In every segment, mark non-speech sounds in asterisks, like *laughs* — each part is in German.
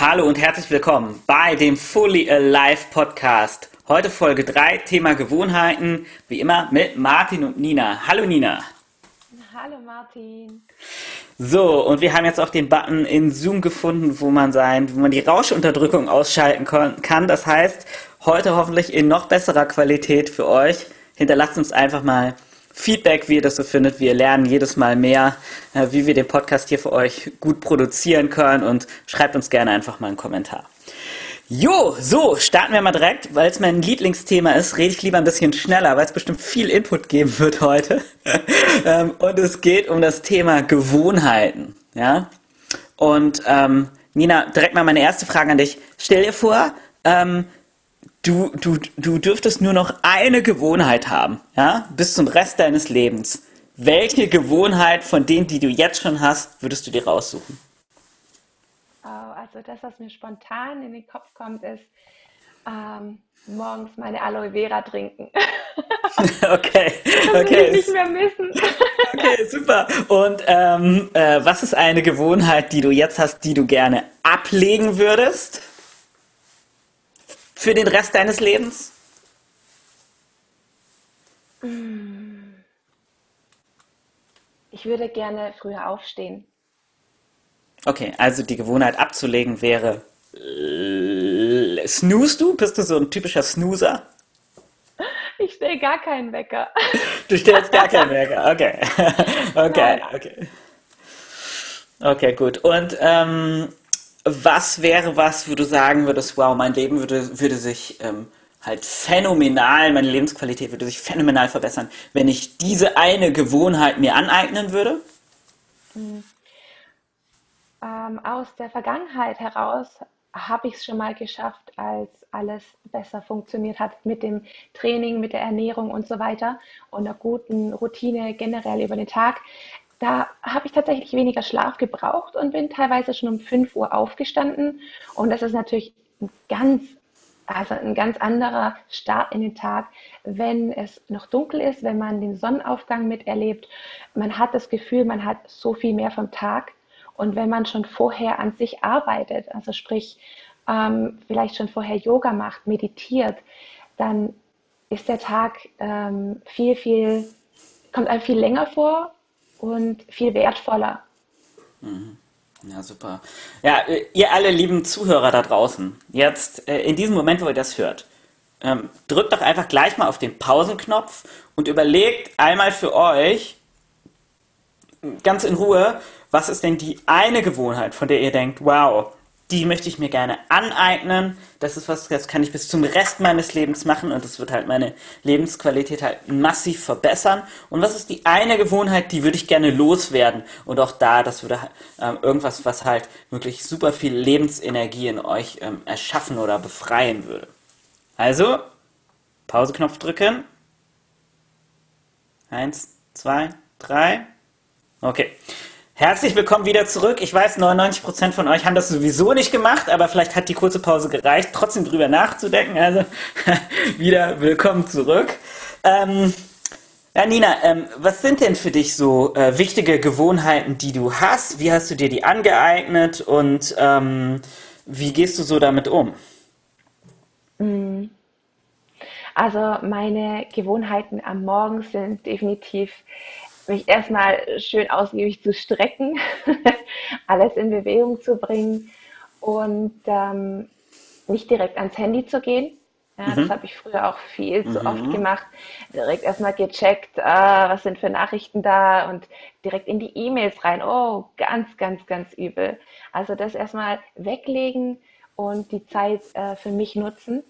Hallo und herzlich willkommen bei dem Fully Alive Podcast. Heute Folge 3, Thema Gewohnheiten, wie immer mit Martin und Nina. Hallo Nina. Hallo Martin. So, und wir haben jetzt auch den Button in Zoom gefunden, wo man sein, wo man die Rauschunterdrückung ausschalten kann. Das heißt, heute hoffentlich in noch besserer Qualität für euch. Hinterlasst uns einfach mal Feedback, wie ihr das so findet. Wir lernen jedes Mal mehr, äh, wie wir den Podcast hier für euch gut produzieren können und schreibt uns gerne einfach mal einen Kommentar. Jo, so, starten wir mal direkt, weil es mein Lieblingsthema ist, rede ich lieber ein bisschen schneller, weil es bestimmt viel Input geben wird heute. *laughs* Ähm, und es geht um das Thema Gewohnheiten, ja. Und ähm, Nina, direkt mal meine erste Frage an dich. Stell dir vor, ähm, du, du, du dürftest nur noch eine Gewohnheit haben, ja, bis zum Rest deines Lebens. Welche Gewohnheit von denen, die du jetzt schon hast, würdest du dir raussuchen? Oh, also das, was mir spontan in den Kopf kommt, ist ähm, morgens meine Aloe Vera trinken. *laughs* okay, *laughs* das okay. will ich nicht mehr missen. *laughs* okay, super. Und ähm, äh, was ist eine Gewohnheit, die du jetzt hast, die du gerne ablegen würdest? Für den Rest deines Lebens? Ich würde gerne früher aufstehen. Okay, also die Gewohnheit abzulegen wäre. Äh, snoost du? Bist du so ein typischer Snoozer? Ich stelle gar keinen Wecker. Du stellst gar keinen Wecker, okay. *laughs* *laughs* Okay, okay. Okay, gut. Und ähm, was wäre was, wo du sagen würdest, wow, mein Leben würde, würde sich ähm, halt phänomenal, meine Lebensqualität würde sich phänomenal verbessern, wenn ich diese eine Gewohnheit mir aneignen würde? Mhm. Ähm, aus der Vergangenheit heraus habe ich es schon mal geschafft, als alles besser funktioniert hat mit dem Training, mit der Ernährung und so weiter und einer guten Routine generell über den Tag da habe ich tatsächlich weniger Schlaf gebraucht und bin teilweise schon um 5 Uhr aufgestanden. Und das ist natürlich ein ganz, also ein ganz anderer Start in den Tag, wenn es noch dunkel ist, wenn man den Sonnenaufgang miterlebt. Man hat das Gefühl, man hat so viel mehr vom Tag. Und wenn man schon vorher an sich arbeitet, also sprich, ähm, vielleicht schon vorher Yoga macht, meditiert, dann ist der Tag ähm, viel, viel, kommt einem viel länger vor und viel wertvoller. Mhm. Ja, super. Ja, ihr alle lieben Zuhörer da draußen, jetzt äh, in diesem Moment, wo ihr das hört, ähm, drückt doch einfach gleich mal auf den Pausenknopf und überlegt einmal für euch ganz in Ruhe, was ist denn die eine Gewohnheit, von der ihr denkt, wow, die möchte ich mir gerne aneignen. Das ist was, das kann ich bis zum Rest meines Lebens machen und das wird halt meine Lebensqualität halt massiv verbessern. Und was ist die eine Gewohnheit, die würde ich gerne loswerden? Und auch da, das würde ähm, irgendwas, was halt wirklich super viel Lebensenergie in euch ähm, erschaffen oder befreien würde. Also, Pauseknopf drücken. Eins, zwei, drei. Okay. Herzlich willkommen wieder zurück. Ich weiß, 99% von euch haben das sowieso nicht gemacht, aber vielleicht hat die kurze Pause gereicht, trotzdem drüber nachzudenken. Also *laughs* wieder willkommen zurück. Ähm, ja, Nina, ähm, was sind denn für dich so äh, wichtige Gewohnheiten, die du hast? Wie hast du dir die angeeignet und ähm, wie gehst du so damit um? Mm. Also meine Gewohnheiten am Morgen sind definitiv mich erstmal schön ausgiebig zu strecken, *laughs* alles in Bewegung zu bringen und ähm, nicht direkt ans Handy zu gehen. Ja, mhm. Das habe ich früher auch viel zu mhm. oft gemacht. Direkt erstmal gecheckt, ah, was sind für Nachrichten da und direkt in die E-Mails rein. Oh, ganz, ganz, ganz übel. Also das erstmal weglegen und die Zeit äh, für mich nutzen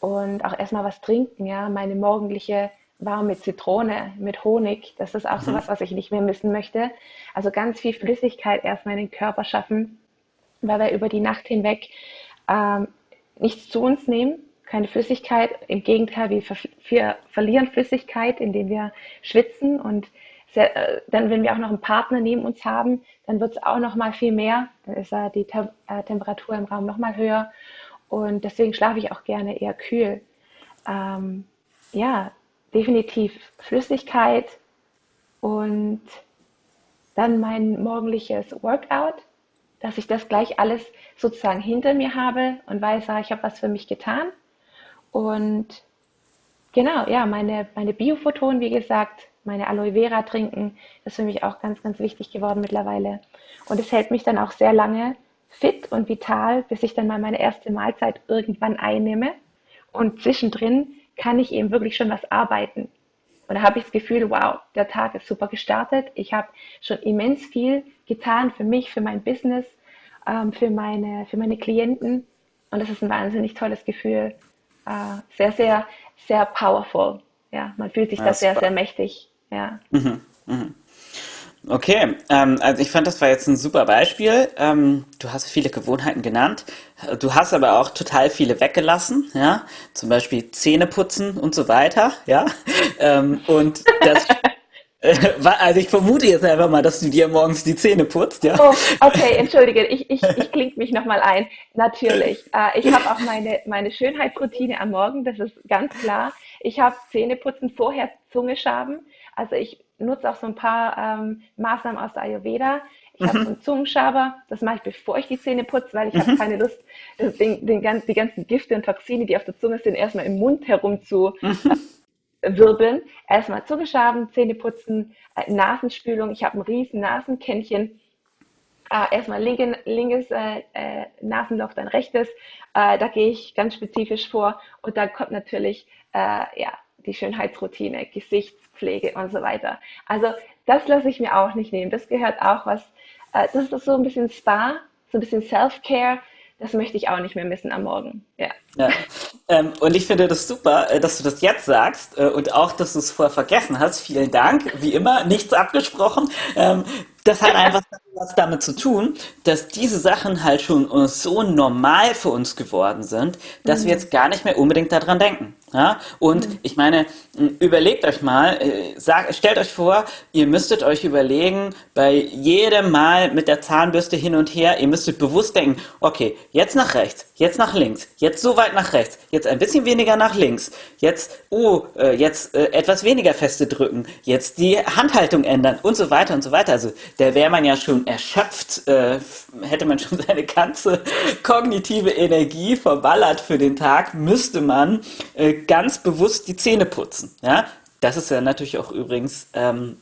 und auch erstmal was trinken. Ja, meine morgendliche warm mit Zitrone, mit Honig. Das ist auch mhm. so was, was ich nicht mehr missen möchte. Also ganz viel Flüssigkeit erstmal in den Körper schaffen, weil wir über die Nacht hinweg ähm, nichts zu uns nehmen, keine Flüssigkeit. Im Gegenteil, wir, ver wir verlieren Flüssigkeit, indem wir schwitzen und sehr, äh, dann, wenn wir auch noch einen Partner neben uns haben, dann wird es auch noch mal viel mehr. Dann ist äh, die Te äh, Temperatur im Raum noch mal höher und deswegen schlafe ich auch gerne eher kühl. Ähm, ja, definitiv Flüssigkeit und dann mein morgendliches Workout. dass ich das gleich alles sozusagen hinter mir habe und weiß, ah, ich habe was für mich getan. Und genau, ja, meine, meine Biophotonen, wie gesagt, meine Aloe Vera trinken, ist für mich auch ganz, ganz wichtig geworden mittlerweile. Und es hält mich dann auch sehr lange fit und vital, bis ich dann mal meine erste Mahlzeit irgendwann einnehme. Und zwischendrin kann ich eben wirklich schon was arbeiten. Und da habe ich das Gefühl, wow, der Tag ist super gestartet. Ich habe schon immens viel getan für mich, für mein Business, ähm, für, meine, für meine Klienten. Und das ist ein wahnsinnig tolles Gefühl. Äh, sehr, sehr, sehr powerful. Ja, man fühlt sich ja, da sehr, sehr mächtig. Ja. Mhm, mhm. Okay, ähm, also ich fand, das war jetzt ein super Beispiel. Ähm, du hast viele Gewohnheiten genannt. Du hast aber auch total viele weggelassen, ja. Zum Beispiel Zähne putzen und so weiter, ja. *laughs* Ähm, und das, *laughs* *laughs* also ich vermute jetzt einfach mal, dass du dir morgens die Zähne putzt, ja. Oh, okay, entschuldige, ich, ich, ich klinge mich nochmal ein. Natürlich. Äh, ich habe auch meine, meine Schönheitsroutine am Morgen, das ist ganz klar. Ich habe Zähneputzen vorher Zunge schaben. Also ich nutze auch so ein paar ähm, Maßnahmen aus der Ayurveda. Ich mhm. habe so einen Zungenschaber, das mache ich, bevor ich die Zähne putze, weil ich mhm. habe keine Lust, den, den ganz, die ganzen Gifte und Toxine, die auf der Zunge sind, erstmal im Mund herum zu mhm. äh, wirbeln. Erstmal Zunge schaben, Zähne putzen, äh, Nasenspülung. Ich habe ein riesen Nasenkännchen. Äh, erstmal linke, linkes äh, äh, Nasenloch, dann rechtes. Äh, da gehe ich ganz spezifisch vor. Und dann kommt natürlich ja, die Schönheitsroutine, Gesichtspflege und so weiter. Also das lasse ich mir auch nicht nehmen. Das gehört auch was, äh, das ist so ein bisschen Spa, so ein bisschen Self-Care. Das möchte ich auch nicht mehr missen am Morgen. Ja. ja. Ähm, und ich finde das super, äh, dass du das jetzt sagst äh, und auch, dass du es vorher vergessen hast. Vielen Dank. Wie immer, nichts abgesprochen. Ähm, das hat einfach *laughs* was damit zu tun, dass diese Sachen halt schon so normal für uns geworden sind, dass mhm. wir jetzt gar nicht mehr unbedingt daran denken. Ja? Und mhm. ich meine, überlegt euch mal, äh, sag, stellt euch vor, ihr müsstet euch überlegen, bei jedem Mal mit der Zahnbürste hin und her, ihr müsstet bewusst denken, okay, jetzt nach rechts, jetzt nach links, jetzt so weit nach rechts, jetzt ein bisschen weniger nach links, jetzt, oh, äh, jetzt äh, etwas weniger feste drücken, jetzt die Handhaltung ändern und so weiter und so weiter. Also da wäre man ja schon erschöpft, äh, hätte man schon *laughs* seine ganze kognitive Energie verballert für den Tag, müsste man äh, ganz bewusst die Zähne putzen. Ja? Das ist ja natürlich auch übrigens ähm,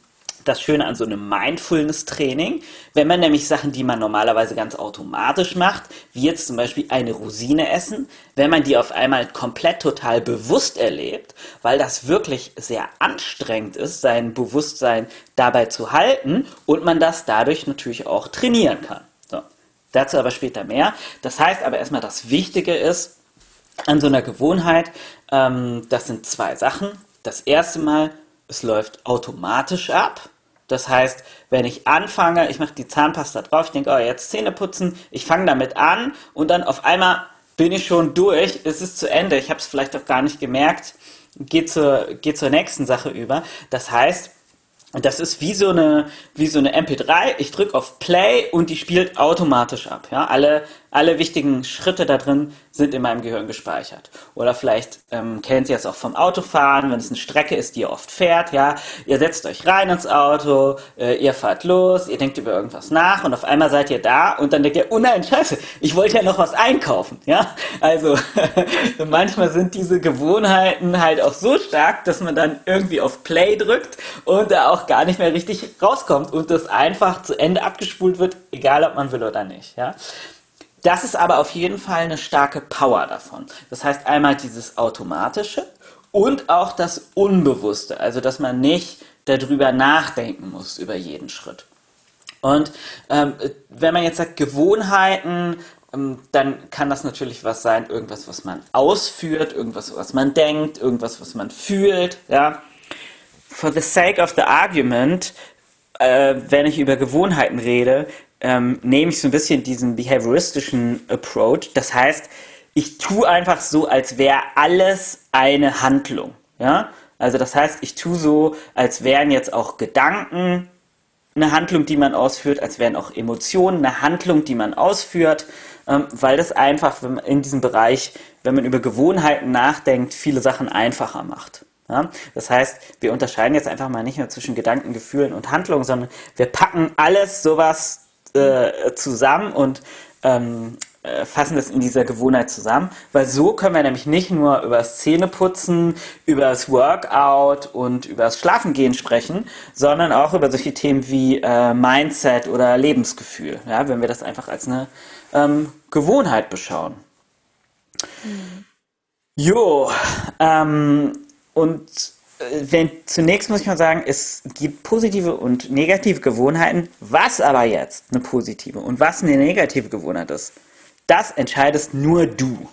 das Schöne an so einem Mindfulness-Training, wenn man nämlich Sachen, die man normalerweise ganz automatisch macht, wie jetzt zum Beispiel eine Rosine essen, wenn man die auf einmal komplett total bewusst erlebt, weil das wirklich sehr anstrengend ist, sein Bewusstsein dabei zu halten und man das dadurch natürlich auch trainieren kann. So. Dazu aber später mehr. Das heißt aber erstmal, das Wichtige ist an so einer Gewohnheit, ähm, das sind zwei Sachen. Das erste Mal, es läuft automatisch ab. Das heißt, wenn ich anfange, ich mache die Zahnpasta drauf, ich denke, oh, jetzt Zähne putzen, ich fange damit an und dann auf einmal bin ich schon durch, es ist zu Ende, ich habe es vielleicht auch gar nicht gemerkt, geht zur, geht zur nächsten Sache über. Das heißt, das ist wie so eine, wie so eine MP3. Ich drücke auf Play und die spielt automatisch ab. Ja? Alle, alle wichtigen Schritte da drin sind in meinem Gehirn gespeichert. Oder vielleicht ähm, kennt ihr es auch vom Autofahren, wenn es eine Strecke ist, die ihr oft fährt. Ja, ihr setzt euch rein ins Auto, äh, ihr fahrt los, ihr denkt über irgendwas nach und auf einmal seid ihr da und dann denkt ihr, oh nein, scheiße, ich wollte ja noch was einkaufen. Ja, also *laughs* manchmal sind diese Gewohnheiten halt auch so stark, dass man dann irgendwie auf Play drückt und da auch gar nicht mehr richtig rauskommt und das einfach zu Ende abgespult wird, egal ob man will oder nicht. Ja. Das ist aber auf jeden Fall eine starke Power davon. Das heißt einmal dieses Automatische und auch das Unbewusste, also dass man nicht darüber nachdenken muss, über jeden Schritt. Und ähm, wenn man jetzt sagt Gewohnheiten, ähm, dann kann das natürlich was sein, irgendwas, was man ausführt, irgendwas, was man denkt, irgendwas, was man fühlt. Ja. For the sake of the argument, äh, wenn ich über Gewohnheiten rede, ähm, nehme ich so ein bisschen diesen behavioristischen Approach. Das heißt, ich tue einfach so, als wäre alles eine Handlung. Ja? Also das heißt, ich tue so, als wären jetzt auch Gedanken eine Handlung, die man ausführt, als wären auch Emotionen eine Handlung, die man ausführt, ähm, weil das einfach in diesem Bereich, wenn man über Gewohnheiten nachdenkt, viele Sachen einfacher macht. Ja? Das heißt, wir unterscheiden jetzt einfach mal nicht nur zwischen Gedanken, Gefühlen und Handlungen, sondern wir packen alles sowas äh, zusammen und ähm, äh, fassen das in dieser Gewohnheit zusammen, weil so können wir nämlich nicht nur über das Zähneputzen, über das Workout und über das Schlafengehen sprechen, sondern auch über solche Themen wie äh, Mindset oder Lebensgefühl, ja, wenn wir das einfach als eine ähm, Gewohnheit beschauen. Mhm. Jo, ähm, und wenn, zunächst muss ich mal sagen, es gibt positive und negative Gewohnheiten. Was aber jetzt eine positive und was eine negative Gewohnheit ist, das entscheidest nur du.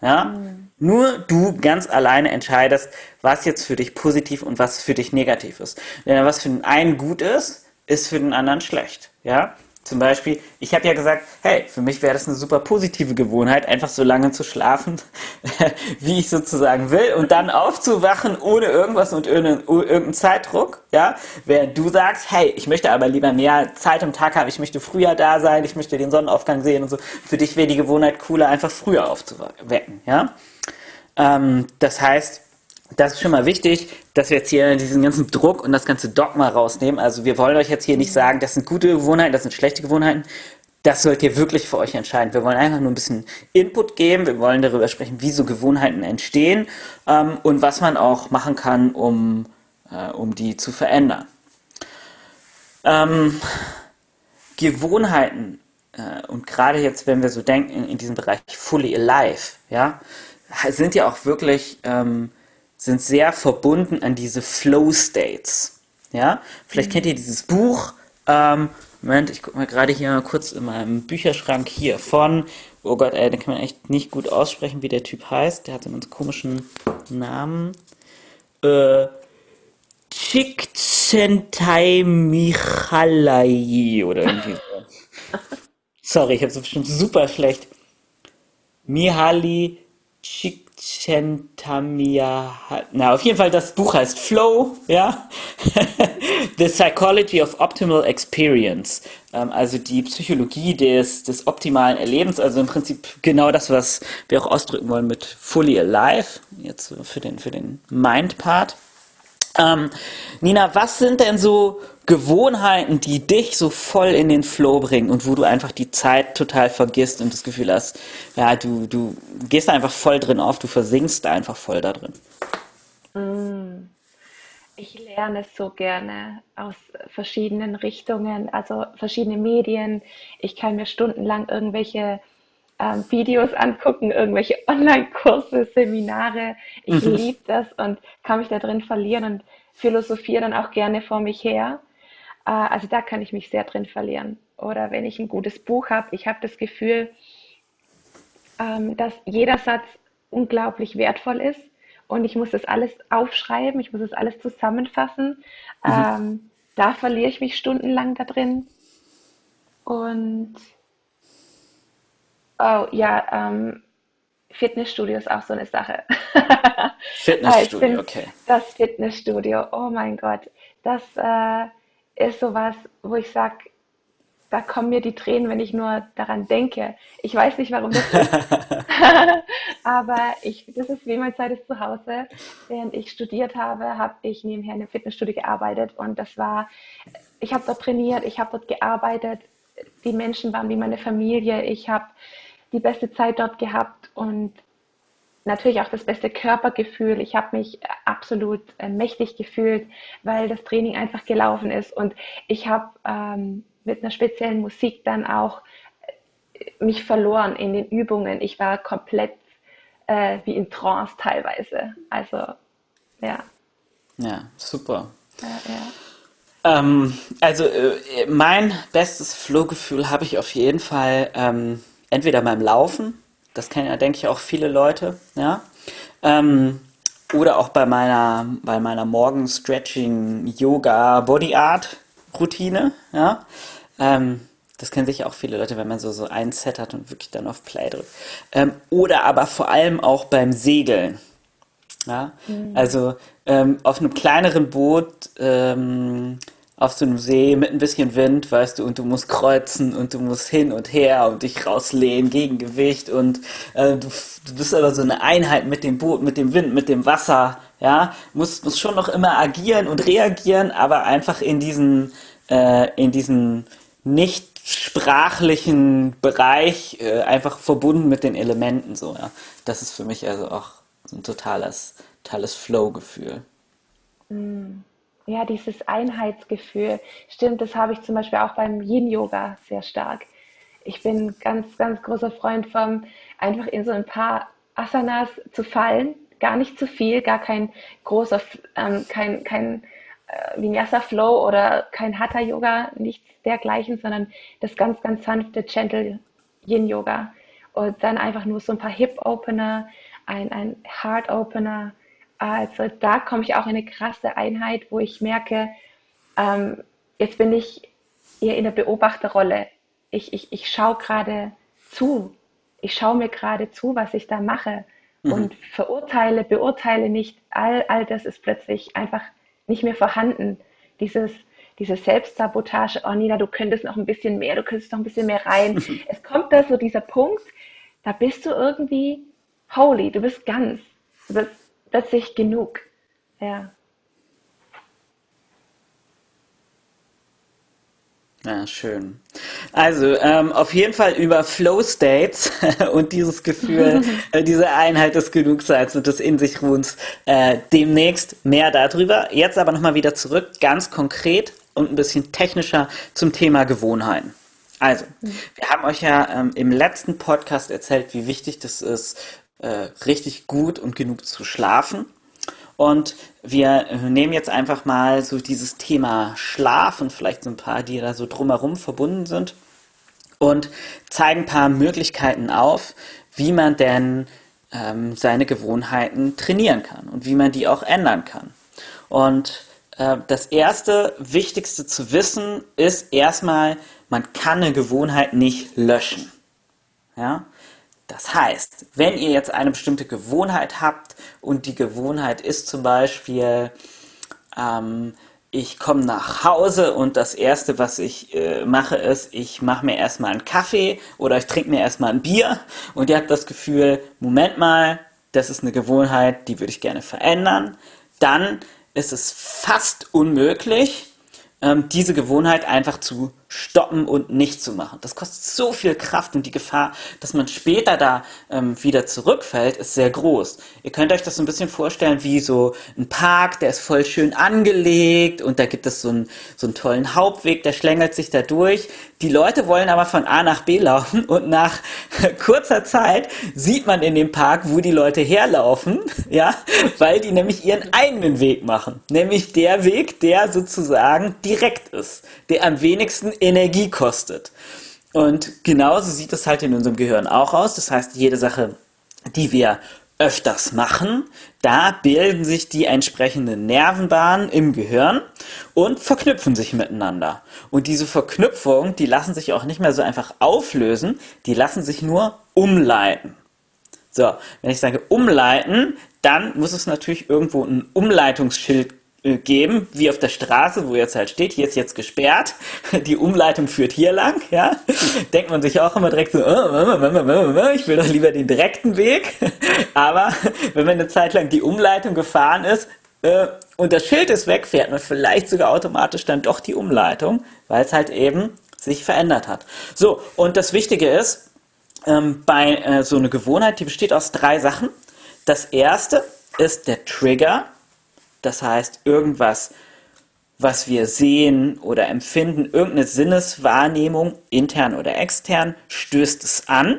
Ja? Mhm. Nur du ganz alleine entscheidest, was jetzt für dich positiv und was für dich negativ ist. Denn was für den einen gut ist, ist für den anderen schlecht. Ja? Zum Beispiel, ich habe ja gesagt, hey, für mich wäre das eine super positive Gewohnheit, einfach so lange zu schlafen, *laughs* wie ich sozusagen will, und dann aufzuwachen ohne irgendwas und irgendeinen Zeitdruck, ja. Während du sagst, hey, ich möchte aber lieber mehr Zeit am Tag haben, ich möchte früher da sein, ich möchte den Sonnenaufgang sehen und so. Für dich wäre die Gewohnheit cooler, einfach früher aufzuwecken, ja. Ähm, das heißt, das ist schon mal wichtig, dass wir jetzt hier diesen ganzen Druck und das ganze Dogma rausnehmen. Also wir wollen euch jetzt hier nicht sagen, das sind gute Gewohnheiten, das sind schlechte Gewohnheiten. Das sollt ihr wirklich für euch entscheiden. Wir wollen einfach nur ein bisschen Input geben. Wir wollen darüber sprechen, wie so Gewohnheiten entstehen ähm, und was man auch machen kann, um, äh, um die zu verändern. Ähm, Gewohnheiten äh, und gerade jetzt, wenn wir so denken in, diesem Bereich fully alive, ja, sind ja auch wirklich ähm, sind sehr verbunden an diese Flow States. Ja, vielleicht mhm. kennt ihr dieses Buch. Ähm, Moment, ich gucke mal gerade hier kurz in meinem Bücherschrank hier von. Oh Gott, ey, den kann man echt nicht gut aussprechen, wie der Typ heißt. Der hat so einen komischen Namen. Äh, Csikszentmihalyi Michalai oder irgendwie so. *laughs* Sorry, ich habe es bestimmt super schlecht. Mihaly Csikszentmihalyi Centamia na, auf jeden Fall das Buch heißt Flow, ja. *laughs* The Psychology of Optimal Experience. Ähm, also die Psychologie des, des optimalen Erlebens, also im Prinzip genau das, was wir auch ausdrücken wollen mit Fully Alive, jetzt für den, für den Mind-Part. Ähm, Nina, was sind denn so Gewohnheiten, die dich so voll in den Flow bringen und wo du einfach die Zeit total vergisst und das Gefühl hast, ja, du, du gehst einfach voll drin auf, du versinkst einfach voll da drin? Mm. Ich lerne so gerne aus verschiedenen Richtungen, also verschiedene Medien. Ich kann mir stundenlang irgendwelche ähm, Videos angucken, irgendwelche *laughs* Online-Kurse, Seminare. Ich mhm. liebe das und kann mich da drin verlieren und philosophiere dann auch gerne vor mich her. Äh, also da kann ich mich sehr drin verlieren. Oder wenn ich ein gutes Buch habe, ich habe das Gefühl, ähm, dass jeder Satz unglaublich wertvoll ist und ich muss das alles aufschreiben, ich muss das alles zusammenfassen. Mhm. Ähm, da verliere ich mich stundenlang da drin. Und Oh ja, ähm, Fitnessstudio ist auch so eine Sache. *laughs* Fitnessstudio, okay. Das Fitnessstudio, oh mein Gott, das äh, ist sowas, wo ich sage, da kommen mir die Tränen, wenn ich nur daran denke. Ich weiß nicht, warum das ist, *laughs* *laughs* aber ich, das ist wie mein zweites Zuhause. Während ich studiert habe, habe ich nebenher in einem Fitnessstudio gearbeitet und das war, ich habe dort trainiert, ich habe dort gearbeitet, die Menschen waren wie meine Familie, ich habe die beste Zeit dort gehabt und natürlich auch das beste Körpergefühl. Ich habe mich absolut äh, mächtig gefühlt, weil das Training einfach gelaufen ist und ich habe ähm, mit einer speziellen Musik dann auch äh, mich verloren in den Übungen. Ich war komplett äh, wie in Trance teilweise. Also ja. Ja, super. Ja, ja. Ähm, also äh, mein bestes Flohgefühl habe ich auf jeden Fall ähm, entweder beim Laufen, das kennen ja, denke ich, auch viele Leute, ja, ähm, oder auch bei meiner, bei meiner Morgen-Stretching, Yoga, Body Art Routine, ja. Ähm, das kennen sicher auch viele Leute, wenn man so, so ein Set hat und wirklich dann auf Play drückt. Ähm, oder aber vor allem auch beim Segeln. Ja? Mhm. Also ähm, auf einem kleineren Boot ähm, auf so einem See mit ein bisschen Wind, weißt du, und du musst kreuzen und du musst hin und her und dich rauslehnen gegen Gewicht und äh, du, du bist aber so eine Einheit mit dem Boot, mit dem Wind, mit dem Wasser, ja, musst, musst schon noch immer agieren und reagieren, aber einfach in diesen, äh, in diesen nicht sprachlichen Bereich äh, einfach verbunden mit den Elementen so, ja. Das ist für mich also auch so ein totales, totales Flow-Gefühl. Mm. Ja, dieses Einheitsgefühl. Stimmt, das habe ich zum Beispiel auch beim Yin-Yoga sehr stark. Ich bin ganz, ganz großer Freund vom einfach in so ein paar Asanas zu fallen. Gar nicht zu viel, gar kein großer, ähm, kein, kein äh, Vinyasa Flow oder kein Hatha Yoga, nichts dergleichen, sondern das ganz, ganz sanfte, gentle Yin Yoga. Und dann einfach nur so ein paar Hip Opener, ein, ein Heart Opener. Also da komme ich auch in eine krasse Einheit, wo ich merke, ähm, jetzt bin ich eher in der Beobachterrolle. Ich, ich, ich schaue gerade zu. Ich schaue mir gerade zu, was ich da mache. Mhm. Und verurteile, beurteile nicht. All, all das ist plötzlich einfach nicht mehr vorhanden. Dieses, diese Selbstsabotage, oh Nina, du könntest noch ein bisschen mehr, du könntest noch ein bisschen mehr rein. *laughs* es kommt da so dieser Punkt, da bist du irgendwie holy, du bist ganz, du bist plötzlich genug. Ja. Ja, schön. Also ähm, auf jeden Fall über Flow States *laughs* und dieses Gefühl, *laughs* äh, diese Einheit des Genugseins und des In sich Ruhens äh, demnächst mehr darüber. Jetzt aber nochmal wieder zurück, ganz konkret und ein bisschen technischer zum Thema Gewohnheiten. Also, wir haben euch ja ähm, im letzten Podcast erzählt, wie wichtig das ist, äh, richtig gut und genug zu schlafen. Und wir nehmen jetzt einfach mal so dieses Thema Schlaf und vielleicht so ein paar, die da so drumherum verbunden sind und zeigen ein paar Möglichkeiten auf, wie man denn ähm, seine Gewohnheiten trainieren kann und wie man die auch ändern kann. Und äh, das erste, wichtigste zu wissen ist erstmal, man kann eine Gewohnheit nicht löschen. Ja? Das heißt, wenn ihr jetzt eine bestimmte Gewohnheit habt und die Gewohnheit ist zum Beispiel, ähm, ich komme nach Hause und das Erste, was ich äh, mache, ist, ich mache mir erstmal einen Kaffee oder ich trinke mir erstmal ein Bier und ihr habt das Gefühl, Moment mal, das ist eine Gewohnheit, die würde ich gerne verändern, dann ist es fast unmöglich, ähm, diese Gewohnheit einfach zu stoppen und nicht zu machen. Das kostet so viel Kraft und die Gefahr, dass man später da ähm, wieder zurückfällt, ist sehr groß. Ihr könnt euch das so ein bisschen vorstellen wie so ein Park, der ist voll schön angelegt und da gibt es so einen, so einen tollen Hauptweg, der schlängelt sich da durch. Die Leute wollen aber von A nach B laufen und nach *laughs* kurzer Zeit sieht man in dem Park, wo die Leute herlaufen, *laughs* ja, weil die nämlich ihren eigenen Weg machen. Nämlich der Weg, der sozusagen direkt ist, der am wenigsten Energie kostet. Und genauso sieht es halt in unserem Gehirn auch aus. Das heißt, jede Sache, die wir öfters machen, da bilden sich die entsprechenden Nervenbahnen im Gehirn und verknüpfen sich miteinander. Und diese Verknüpfungen, die lassen sich auch nicht mehr so einfach auflösen, die lassen sich nur umleiten. So, wenn ich sage umleiten, dann muss es natürlich irgendwo ein Umleitungsschild geben, wie auf der Straße, wo jetzt halt steht, hier ist jetzt gesperrt, *laughs* die Umleitung führt hier lang, ja, *laughs* denkt man sich auch immer direkt so, oh, ich will doch lieber den direkten Weg, *laughs* aber wenn man eine Zeit lang die Umleitung gefahren ist äh, und das Schild ist weg, fährt man vielleicht sogar automatisch dann doch die Umleitung, weil es halt eben sich verändert hat. So, und das Wichtige ist, ähm, bei äh, so einer Gewohnheit, die besteht aus drei Sachen. Das erste ist der Trigger, das heißt, irgendwas, was wir sehen oder empfinden, irgendeine Sinneswahrnehmung, intern oder extern, stößt es an.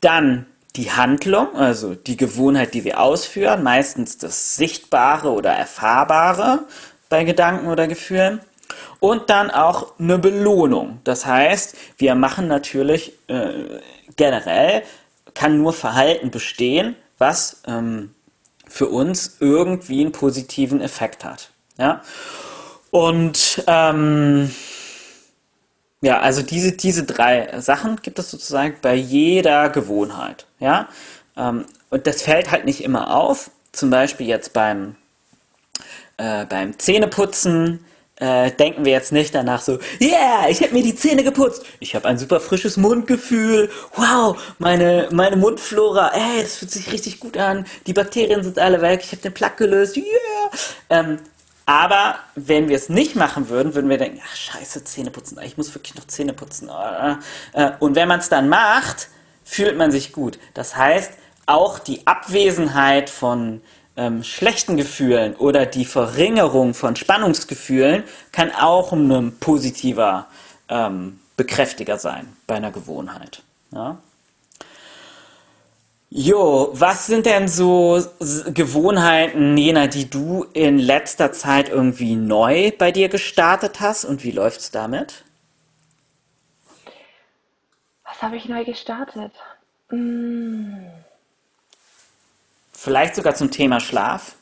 Dann die Handlung, also die Gewohnheit, die wir ausführen, meistens das Sichtbare oder Erfahrbare bei Gedanken oder Gefühlen. Und dann auch eine Belohnung. Das heißt, wir machen natürlich äh, generell, kann nur Verhalten bestehen, was ähm, für uns irgendwie einen positiven Effekt hat. Ja? Und ähm, ja, also diese, diese drei Sachen gibt es sozusagen bei jeder Gewohnheit. Ja? Ähm, und das fällt halt nicht immer auf. Zum Beispiel jetzt beim, äh, beim Zähneputzen äh, denken wir jetzt nicht danach so, yeah, ich habe mir die Zähne geputzt, ich habe ein super frisches Mundgefühl, wow, meine, meine Mundflora, ey, das fühlt sich richtig gut an, die Bakterien sind alle weg, ich habe den Plaque gelöst, yeah. Ähm, Aber wenn wir es nicht machen würden, würden wir denken, ach scheiße, Zähne putzen, ich muss wirklich noch Zähne putzen. Äh, und wenn man es dann macht, fühlt man sich gut. Das heißt, auch die Abwesenheit von ähm, schlechten Gefühlen oder die Verringerung von Spannungsgefühlen kann auch ein positiver ähm, Bekräftiger sein bei einer Gewohnheit. Ja? Jo, was sind denn so Gewohnheiten, Nena, die du in letzter Zeit irgendwie neu bei dir gestartet hast und wie läuft's damit? Was habe ich neu gestartet? Hm. Vielleicht sogar zum Thema Schlaf?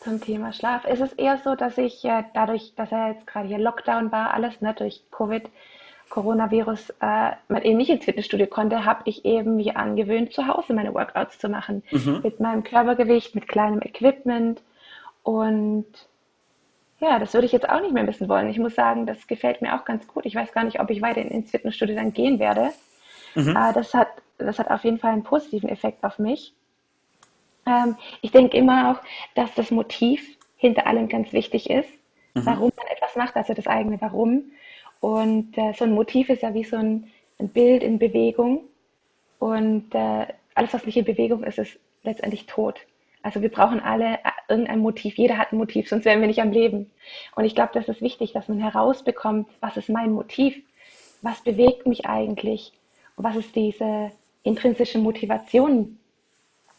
Zum Thema Schlaf. Es ist eher so, dass ich äh, dadurch, dass er jetzt gerade hier Lockdown war, alles ne, durch Covid, Coronavirus äh, man eben nicht ins Fitnessstudio konnte, habe ich eben mich angewöhnt, zu Hause meine Workouts zu machen. Mhm. Mit meinem Körpergewicht, mit kleinem Equipment. Und ja, das würde ich jetzt auch nicht mehr missen wollen. Ich muss sagen, das gefällt mir auch ganz gut. Ich weiß gar nicht, ob ich weiter ins Fitnessstudio dann gehen werde. Mhm. Äh, das, hat, das hat auf jeden Fall einen positiven Effekt auf mich. Ähm, ich denke immer auch, dass das Motiv hinter allem ganz wichtig ist, mhm. warum man etwas macht, also das eigene Warum. Und äh, so ein Motiv ist ja wie so ein, ein Bild in Bewegung. Und äh, alles, was nicht in Bewegung ist, ist letztendlich tot. Also wir brauchen alle äh, irgendein Motiv. Jeder hat ein Motiv, sonst wären wir nicht am Leben. Und ich glaube, das ist wichtig, dass man herausbekommt, was ist mein Motiv? Was bewegt mich eigentlich? Was ist diese intrinsische Motivation,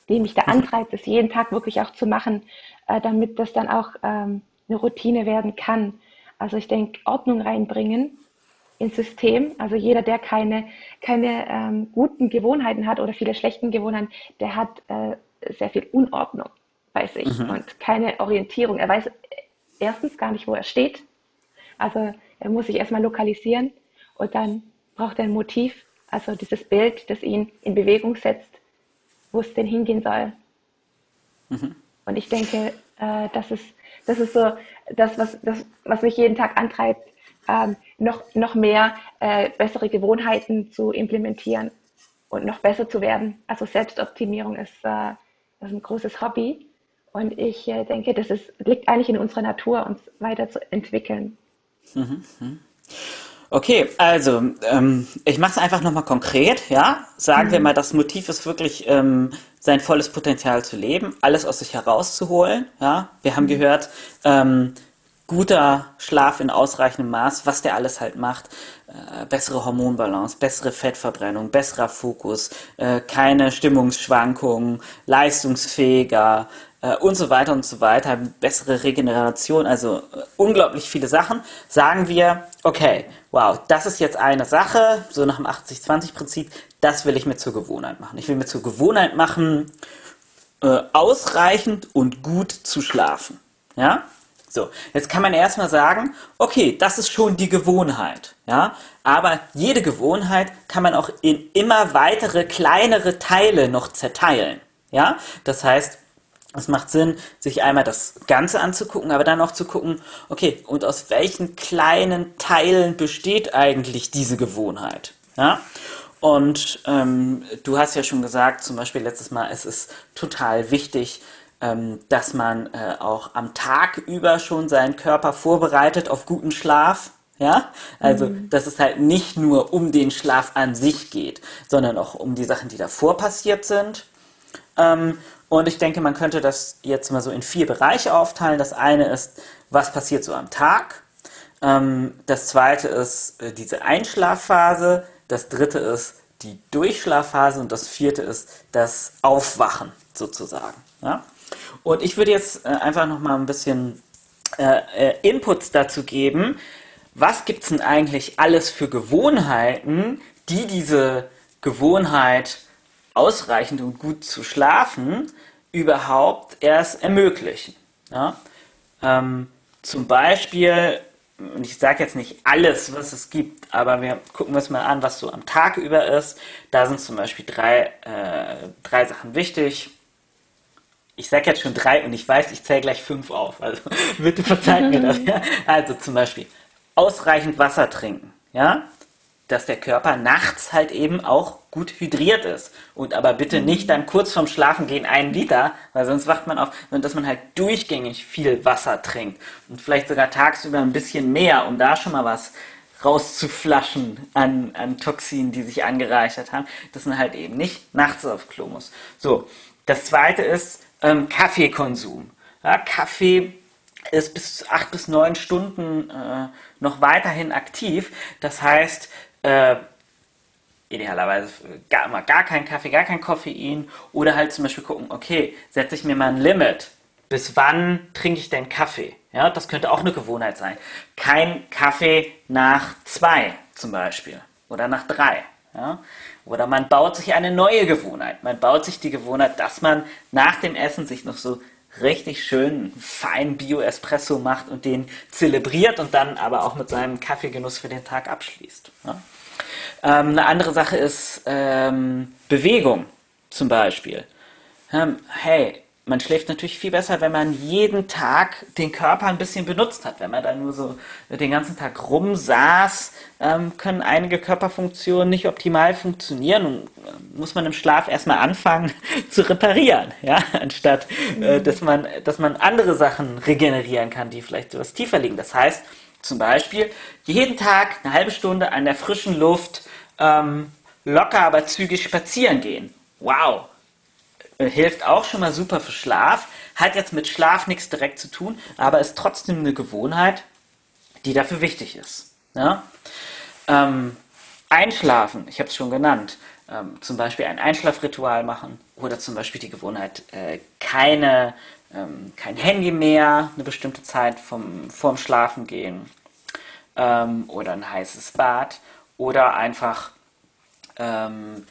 die mich da antreibt, das jeden Tag wirklich auch zu machen, äh, damit das dann auch ähm, eine Routine werden kann. Also ich denke, Ordnung reinbringen ins System. Also jeder, der keine, keine ähm, guten Gewohnheiten hat oder viele schlechten Gewohnheiten, der hat äh, sehr viel Unordnung bei sich mhm. und keine Orientierung. Er weiß erstens gar nicht, wo er steht. Also er muss sich erstmal lokalisieren und dann braucht er ein Motiv, also dieses Bild, das ihn in Bewegung setzt, wo es denn hingehen soll. Mhm. Und ich denke, äh, das, ist, das ist so das, was, das, was mich jeden Tag antreibt, ähm, noch, noch mehr äh, bessere Gewohnheiten zu implementieren und noch besser zu werden. Also Selbstoptimierung ist, äh, ist ein großes Hobby. Und ich äh, denke, das ist, liegt eigentlich in unserer Natur, uns weiterzuentwickeln. Mhm. Okay, also ähm, ich mache es einfach nochmal konkret, ja. Sagen mhm. wir mal, das Motiv ist wirklich ähm, sein volles Potenzial zu leben, alles aus sich herauszuholen, ja. Wir haben mhm. gehört, ähm, guter Schlaf in ausreichendem Maß, was der alles halt macht. Äh, bessere Hormonbalance, bessere Fettverbrennung, besserer Fokus, äh, keine Stimmungsschwankungen, leistungsfähiger, äh, und so weiter und so weiter, bessere Regeneration, also äh, unglaublich viele Sachen, sagen wir, okay, wow, das ist jetzt eine Sache, so nach dem 80-20-Prinzip, das will ich mir zur Gewohnheit machen. Ich will mir zur Gewohnheit machen, äh, ausreichend und gut zu schlafen. Ja? So, jetzt kann man erstmal sagen, okay, das ist schon die Gewohnheit, ja, aber jede Gewohnheit kann man auch in immer weitere kleinere Teile noch zerteilen, ja? Das heißt, es macht Sinn, sich einmal das Ganze anzugucken, aber dann auch zu gucken, okay, und aus welchen kleinen Teilen besteht eigentlich diese Gewohnheit? Ja? Und ähm, du hast ja schon gesagt, zum Beispiel letztes Mal, es ist total wichtig, dass man äh, auch am Tag über schon seinen Körper vorbereitet auf guten Schlaf. Ja, also mhm. dass es halt nicht nur um den Schlaf an sich geht, sondern auch um die Sachen, die davor passiert sind. Ähm, und ich denke, man könnte das jetzt mal so in vier Bereiche aufteilen. Das eine ist, was passiert so am Tag. Ähm, das zweite ist äh, diese Einschlafphase. Das dritte ist die Durchschlafphase. Und das vierte ist das Aufwachen sozusagen. Ja? Und ich würde jetzt äh, einfach noch mal ein bisschen äh, Inputs dazu geben. Was gibt es denn eigentlich alles für Gewohnheiten, die diese Gewohnheit ausreichend und gut zu schlafen überhaupt erst ermöglichen. Ja? Ähm, zum Beispiel, und ich sage jetzt nicht alles, was es gibt, aber wir gucken uns mal an, was so am Tag über ist. Da sind zum Beispiel drei, äh, drei Sachen wichtig. Ich sage jetzt schon drei und ich weiß, ich zähle gleich fünf auf. Also *laughs* bitte verzeiht mir das. Ja? *laughs* Also zum Beispiel ausreichend Wasser trinken. Ja? dass der Körper nachts halt eben auch gut hydriert ist. Und aber bitte nicht dann kurz vorm Schlafengehen einen Liter, weil sonst wacht man auf, sondern dass man halt durchgängig viel Wasser trinkt. Und vielleicht sogar tagsüber ein bisschen mehr, um da schon mal was rauszuflaschen an, an Toxinen, die sich angereichert haben, dass man halt eben nicht nachts auf Klo muss. So, das zweite ist ähm, Kaffeekonsum. Ja, Kaffee ist bis acht bis neun Stunden äh, noch weiterhin aktiv. Das heißt, äh, idealerweise gar, mal gar kein Kaffee, gar kein Koffein oder halt zum Beispiel gucken, okay, setze ich mir mal ein Limit. Bis wann trinke ich denn Kaffee? Ja, das könnte auch eine Gewohnheit sein. Kein Kaffee nach zwei zum Beispiel oder nach drei. Ja? Oder man baut sich eine neue Gewohnheit. Man baut sich die Gewohnheit, dass man nach dem Essen sich noch so richtig schön fein Bio-Espresso macht und den zelebriert und dann aber auch mit seinem Kaffeegenuss für den Tag abschließt. Ja? Ähm, eine andere Sache ist ähm, Bewegung zum Beispiel. Ähm, hey, man schläft natürlich viel besser, wenn man jeden Tag den Körper ein bisschen benutzt hat. Wenn man da nur so den ganzen Tag rumsaß, ähm, können einige Körperfunktionen nicht optimal funktionieren und äh, muss man im Schlaf erstmal anfangen *laughs* zu reparieren, ja, *laughs* anstatt äh, mhm. dass man, dass man andere Sachen regenerieren kann, die vielleicht etwas tiefer liegen. Das heißt, zum Beispiel jeden Tag eine halbe Stunde an der frischen Luft ähm, locker, aber zügig spazieren gehen. Wow, hilft auch schon mal super für Schlaf. Hat jetzt mit Schlaf nichts direkt zu tun, aber ist trotzdem eine Gewohnheit, die dafür wichtig ist. Ja? Ähm, einschlafen, ich habe es schon genannt. Ähm, zum Beispiel ein Einschlafritual machen oder zum Beispiel die Gewohnheit, äh, keine, ähm, kein Handy mehr eine bestimmte Zeit vom, vorm Schlafen gehen ähm, oder ein heißes Bad oder einfach ähm,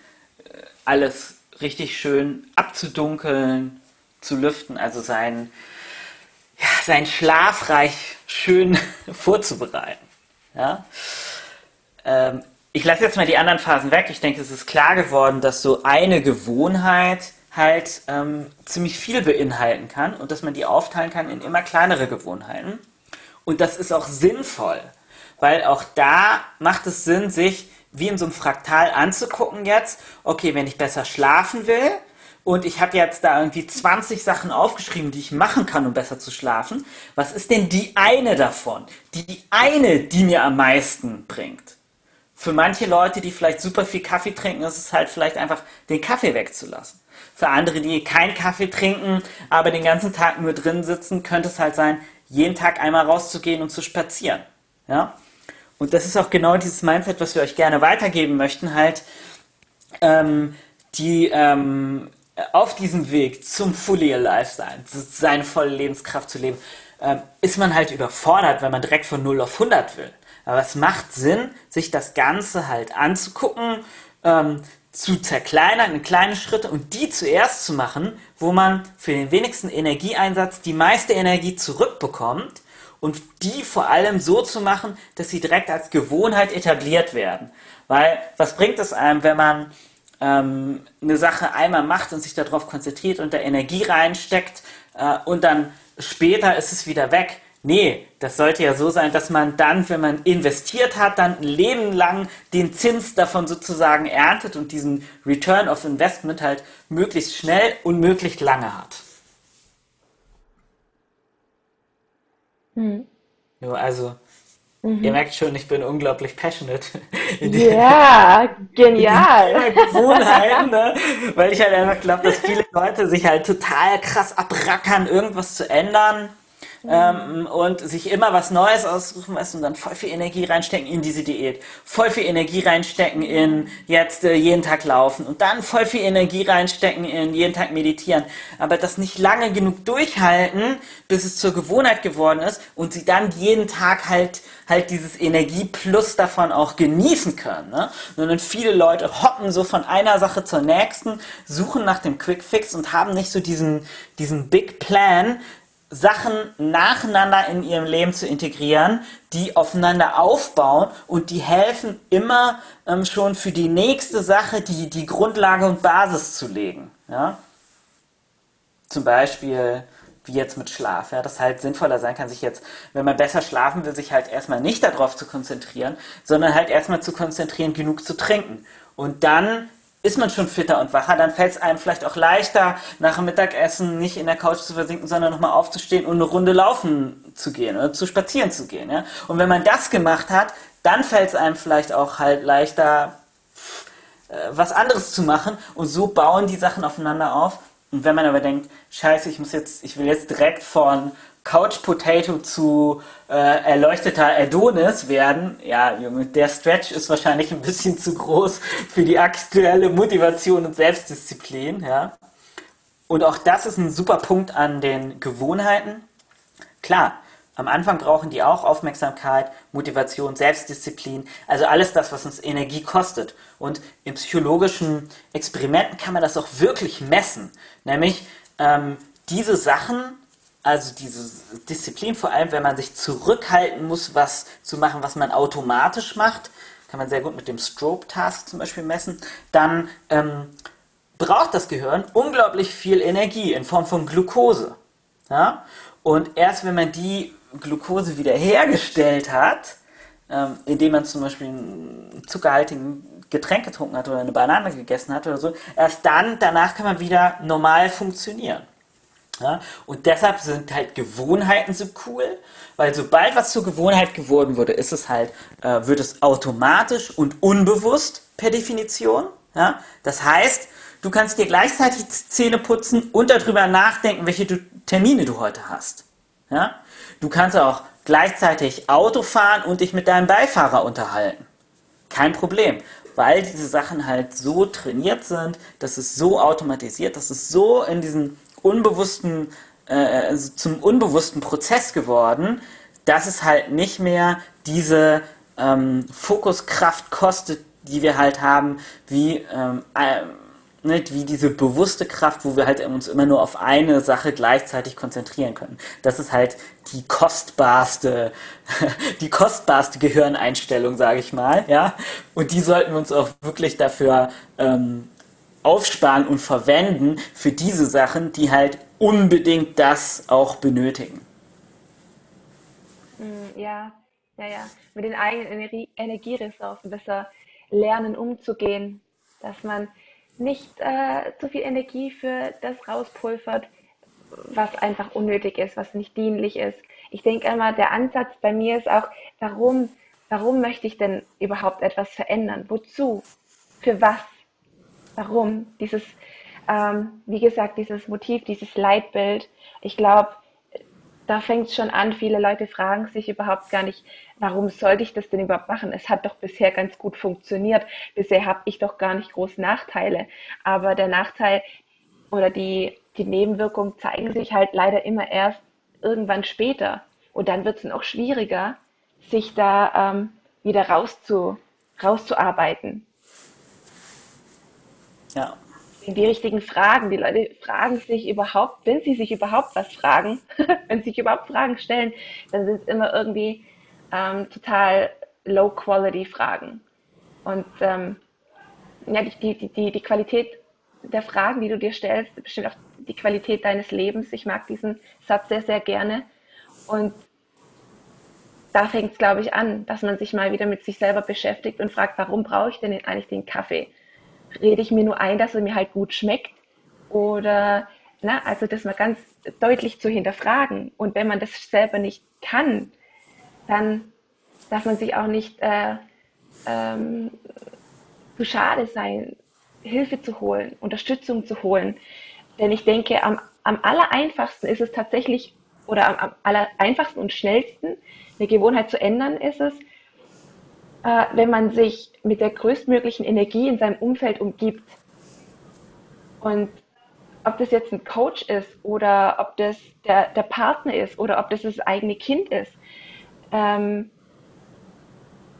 alles richtig schön abzudunkeln, zu lüften, also sein, ja, sein Schlafreich schön *laughs* vorzubereiten. Ja? Ähm, ich lasse jetzt mal die anderen Phasen weg. Ich denke, es ist klar geworden, dass so eine Gewohnheit halt ähm, ziemlich viel beinhalten kann und dass man die aufteilen kann in immer kleinere Gewohnheiten. Und das ist auch sinnvoll, weil auch da macht es Sinn, sich wie in so einem Fraktal anzugucken jetzt, okay, wenn ich besser schlafen will und ich habe jetzt da irgendwie 20 Sachen aufgeschrieben, die ich machen kann, um besser zu schlafen, was ist denn die eine davon? Die eine, die mir am meisten bringt. Für manche Leute, die vielleicht super viel Kaffee trinken, ist es halt vielleicht einfach, den Kaffee wegzulassen. Für andere, die keinen Kaffee trinken, aber den ganzen Tag nur drin sitzen, könnte es halt sein, jeden Tag einmal rauszugehen und zu spazieren. Ja? Und das ist auch genau dieses Mindset, was wir euch gerne weitergeben möchten, halt ähm, die ähm, auf diesem Weg zum Fully Alive sein, seine volle Lebenskraft zu leben, ähm, ist man halt überfordert, wenn man direkt von 0 auf 100 will. Aber es macht Sinn, sich das Ganze halt anzugucken, ähm, zu zerkleinern in kleine Schritte und die zuerst zu machen, wo man für den wenigsten Energieeinsatz die meiste Energie zurückbekommt und die vor allem so zu machen, dass sie direkt als Gewohnheit etabliert werden. Weil was bringt es einem, wenn man ähm, eine Sache einmal macht und sich darauf konzentriert und da Energie reinsteckt äh, und dann später ist es wieder weg? Nee, das sollte ja so sein, dass man dann, wenn man investiert hat, dann ein Leben lang den Zins davon sozusagen erntet und diesen Return of Investment halt möglichst schnell und möglichst lange hat. Mhm. Ja, also, mhm. ihr merkt schon, ich bin unglaublich passionate. *laughs* ja, genial. *laughs* Gewohnheiten, ne? Weil ich halt einfach glaube, dass viele Leute sich halt total krass abrackern, irgendwas zu ändern ähm, und sich immer was Neues aussuchen weißt, und dann voll viel Energie reinstecken in diese Diät, voll viel Energie reinstecken in jetzt äh, jeden Tag laufen und dann voll viel Energie reinstecken in jeden Tag meditieren, aber das nicht lange genug durchhalten, bis es zur Gewohnheit geworden ist und sie dann jeden Tag halt halt dieses Energieplus davon auch genießen können. Ne? Sondern viele Leute hoppen so von einer Sache zur nächsten, suchen nach dem Quick Fix und haben nicht so diesen, diesen Big Plan, Sachen nacheinander in ihrem Leben zu integrieren, die aufeinander aufbauen und die helfen immer ähm, schon für die nächste Sache die, die Grundlage und Basis zu legen. Ja? Zum Beispiel, wie jetzt mit Schlaf. Ja, das halt sinnvoller sein kann, sich jetzt, wenn man besser schlafen will, sich halt erstmal nicht darauf zu konzentrieren, sondern halt erstmal zu konzentrieren, genug zu trinken. Und dann ist man schon fitter und wacher, dann fällt es einem vielleicht auch leichter, nach dem Mittagessen nicht in der Couch zu versinken, sondern nochmal aufzustehen und eine Runde laufen zu gehen oder zu spazieren zu gehen. Ja? Und wenn man das gemacht hat, dann fällt es einem vielleicht auch halt leichter, äh, was anderes zu machen. Und so bauen die Sachen aufeinander auf. Und wenn man aber denkt, scheiße, ich muss jetzt, ich will jetzt direkt von Couch Potato zu äh, erleuchteter Adonis werden, ja, Junge, der Stretch ist wahrscheinlich ein bisschen zu groß für die aktuelle Motivation und Selbstdisziplin, ja. Und auch das ist ein super Punkt an den Gewohnheiten. Klar, am Anfang brauchen die auch Aufmerksamkeit, Motivation, Selbstdisziplin, also alles das, was uns Energie kostet. Und in psychologischen Experimenten kann man das auch wirklich messen. Nämlich ähm, diese Sachen also diese Disziplin, vor allem wenn man sich zurückhalten muss, was zu machen, was man automatisch macht, kann man sehr gut mit dem Strobe-Task zum Beispiel messen, dann ähm, braucht das Gehirn unglaublich viel Energie in Form von Glucose. Ja? Und erst wenn man die Glucose wiederhergestellt hat, ähm, indem man zum Beispiel einen zuckerhaltigen Getränk getrunken hat oder eine Banane gegessen hat oder so, erst dann, danach kann man wieder normal funktionieren. Ja? Und deshalb sind halt Gewohnheiten so cool, weil sobald was zur Gewohnheit geworden wurde, ist es halt, äh, wird es automatisch und unbewusst per Definition. Ja? Das heißt, du kannst dir gleichzeitig Zähne putzen und darüber nachdenken, welche du, Termine du heute hast. Ja? Du kannst auch gleichzeitig Auto fahren und dich mit deinem Beifahrer unterhalten. Kein Problem, weil diese Sachen halt so trainiert sind, dass es so automatisiert, dass es so in diesen unbewussten, äh, also zum unbewussten Prozess geworden, dass es halt nicht mehr diese ähm, Fokuskraft kostet, die wir halt haben, wie, ähm, äh, ne, wie diese bewusste Kraft, wo wir halt uns immer nur auf eine Sache gleichzeitig konzentrieren können. Das ist halt die kostbarste, *laughs* die kostbarste Gehirneinstellung, sage ich mal, ja. Und die sollten wir uns auch wirklich dafür ähm, aufsparen und verwenden für diese Sachen, die halt unbedingt das auch benötigen. Hm, ja, ja, ja. Mit den eigenen Energie Energieressourcen besser lernen umzugehen, dass man nicht äh, zu viel Energie für das rauspulvert, was einfach unnötig ist, was nicht dienlich ist. Ich denke immer, der Ansatz bei mir ist auch, warum, warum möchte ich denn überhaupt etwas verändern? Wozu? Für was? Warum, dieses, ähm, wie gesagt, dieses Motiv, dieses Leitbild. Ich glaube, da fängt es schon an. Viele Leute fragen sich überhaupt gar nicht, warum sollte ich das denn überhaupt machen? Es hat doch bisher ganz gut funktioniert. Bisher habe ich doch gar nicht groß Nachteile. Aber der Nachteil oder die, die Nebenwirkungen zeigen sich halt leider immer erst irgendwann später. Und dann wird es noch schwieriger, sich da ähm, wieder rauszu, rauszuarbeiten. Ja. Die richtigen Fragen. Die Leute fragen sich überhaupt, wenn sie sich überhaupt was fragen, *laughs* wenn sie sich überhaupt Fragen stellen, dann sind es immer irgendwie ähm, total Low-Quality-Fragen. Und ähm, ja, die, die, die, die Qualität der Fragen, die du dir stellst, bestimmt auch die Qualität deines Lebens. Ich mag diesen Satz sehr, sehr gerne. Und da fängt es, glaube ich, an, dass man sich mal wieder mit sich selber beschäftigt und fragt, warum brauche ich denn eigentlich den Kaffee? Rede ich mir nur ein, dass er mir halt gut schmeckt oder na, also das mal ganz deutlich zu hinterfragen. Und wenn man das selber nicht kann, dann darf man sich auch nicht äh, ähm, zu schade sein, Hilfe zu holen, Unterstützung zu holen. Denn ich denke, am, am aller einfachsten ist es tatsächlich, oder am, am aller einfachsten und schnellsten, eine Gewohnheit zu ändern, ist es, äh, wenn man sich mit der größtmöglichen Energie in seinem Umfeld umgibt. Und ob das jetzt ein Coach ist oder ob das der, der Partner ist oder ob das das eigene Kind ist, ähm,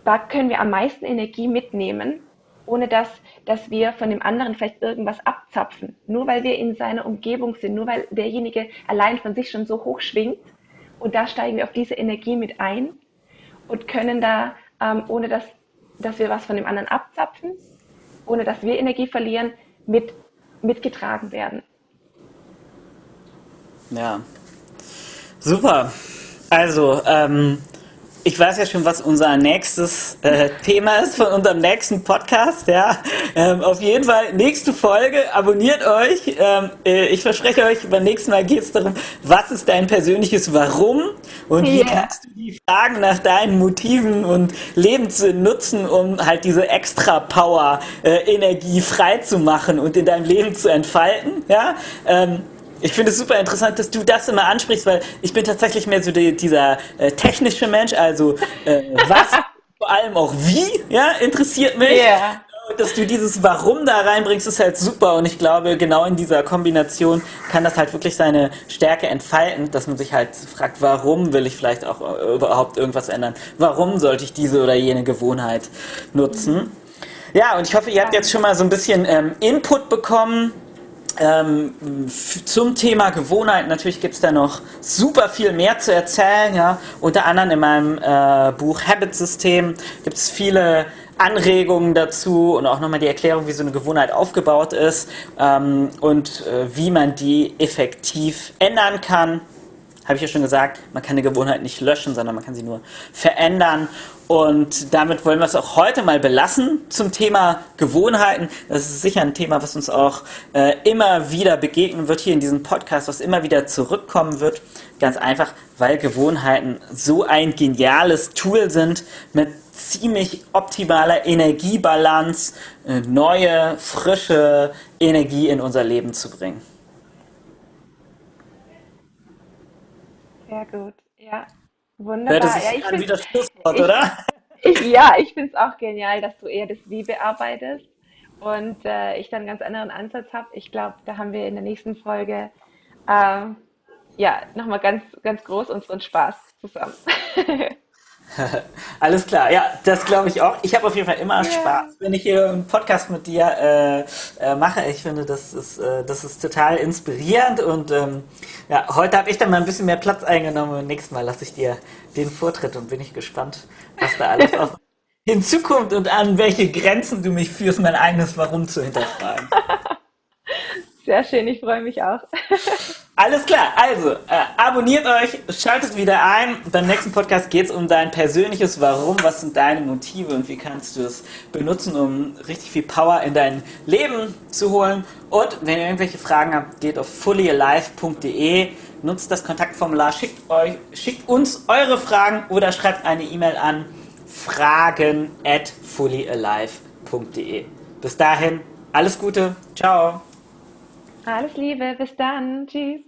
da können wir am meisten Energie mitnehmen, ohne dass, dass wir von dem anderen vielleicht irgendwas abzapfen. Nur weil wir in seiner Umgebung sind, nur weil derjenige allein von sich schon so hoch schwingt. Und da steigen wir auf diese Energie mit ein und können da ähm, ohne dass, dass wir was von dem anderen abzapfen, ohne dass wir Energie verlieren, mit, mitgetragen werden. Ja, Super. Also, ähm, ich weiß ja schon, was unser nächstes äh, Thema ist von unserem nächsten Podcast. Ja, ähm, auf jeden Fall nächste Folge. Abonniert euch. Ähm, äh, ich verspreche euch, beim nächsten Mal geht es darum, was ist dein persönliches Warum und wie yeah. kannst du die Fragen nach deinen Motiven und Lebenssinn nutzen, um halt diese extra Power, äh, Energie frei zu machen und in deinem Leben zu entfalten. Ja. Ähm, ich finde es super interessant, dass du das immer ansprichst, weil ich bin tatsächlich mehr so die, dieser äh, technische Mensch, also äh, was, *laughs* vor allem auch wie, ja, interessiert mich. Yeah. Dass du dieses Warum da reinbringst, ist halt super und ich glaube, genau in dieser Kombination kann das halt wirklich seine Stärke entfalten, dass man sich halt fragt, warum will ich vielleicht auch äh, überhaupt irgendwas ändern? Warum sollte ich diese oder jene Gewohnheit nutzen? Ja, und ich hoffe, ihr habt jetzt schon mal so ein bisschen ähm, Input bekommen ähm, zum Thema Gewohnheit, natürlich gibt es da noch super viel mehr zu erzählen. Ja? Unter anderem in meinem äh, Buch Habit System gibt es viele Anregungen dazu und auch nochmal die Erklärung, wie so eine Gewohnheit aufgebaut ist ähm, und äh, wie man die effektiv ändern kann habe ich ja schon gesagt, man kann eine Gewohnheit nicht löschen, sondern man kann sie nur verändern. Und damit wollen wir es auch heute mal belassen zum Thema Gewohnheiten. Das ist sicher ein Thema, was uns auch äh, immer wieder begegnen wird hier in diesem Podcast, was immer wieder zurückkommen wird. Ganz einfach, weil Gewohnheiten so ein geniales Tool sind mit ziemlich optimaler Energiebalance, äh, neue, frische Energie in unser Leben zu bringen. Sehr gut, ja. Wunderbar. Das ist ja, ich find, wieder Schlusswort, oder? *laughs* Ich, ja, ich finde es auch genial, dass du eher das Wie bearbeitest und äh, ich dann einen ganz anderen Ansatz habe. Ich glaube, da haben wir in der nächsten Folge äh, ja nochmal ganz, ganz groß unseren Spaß zusammen. *laughs* *laughs* Alles klar, ja, das glaube ich auch. Ich habe auf jeden Fall immer yeah. Spaß, wenn ich hier einen Podcast mit dir äh, äh, mache. Ich finde, das ist, äh, das ist total inspirierend und ähm, ja, heute habe ich dann mal ein bisschen mehr Platz eingenommen und nächstes Mal lasse ich dir den Vortritt und bin ich gespannt, was da alles auf *laughs* hinzukommt und an welche Grenzen du mich führst, mein eigenes Warum zu hinterfragen. *laughs* Sehr schön, ich freue mich auch. Alles klar, also äh, abonniert euch, schaltet wieder ein. Beim nächsten Podcast geht es um dein persönliches Warum, was sind deine Motive und wie kannst du es benutzen, um richtig viel Power in dein Leben zu holen. Und wenn ihr irgendwelche Fragen habt, geht auf fullyalive.de, nutzt das Kontaktformular, schickt, euch, schickt uns eure Fragen oder schreibt eine E-Mail an fragen at fullyalive.de. Bis dahin, alles Gute, ciao. Alles Liebe, bis dann. Tschüss.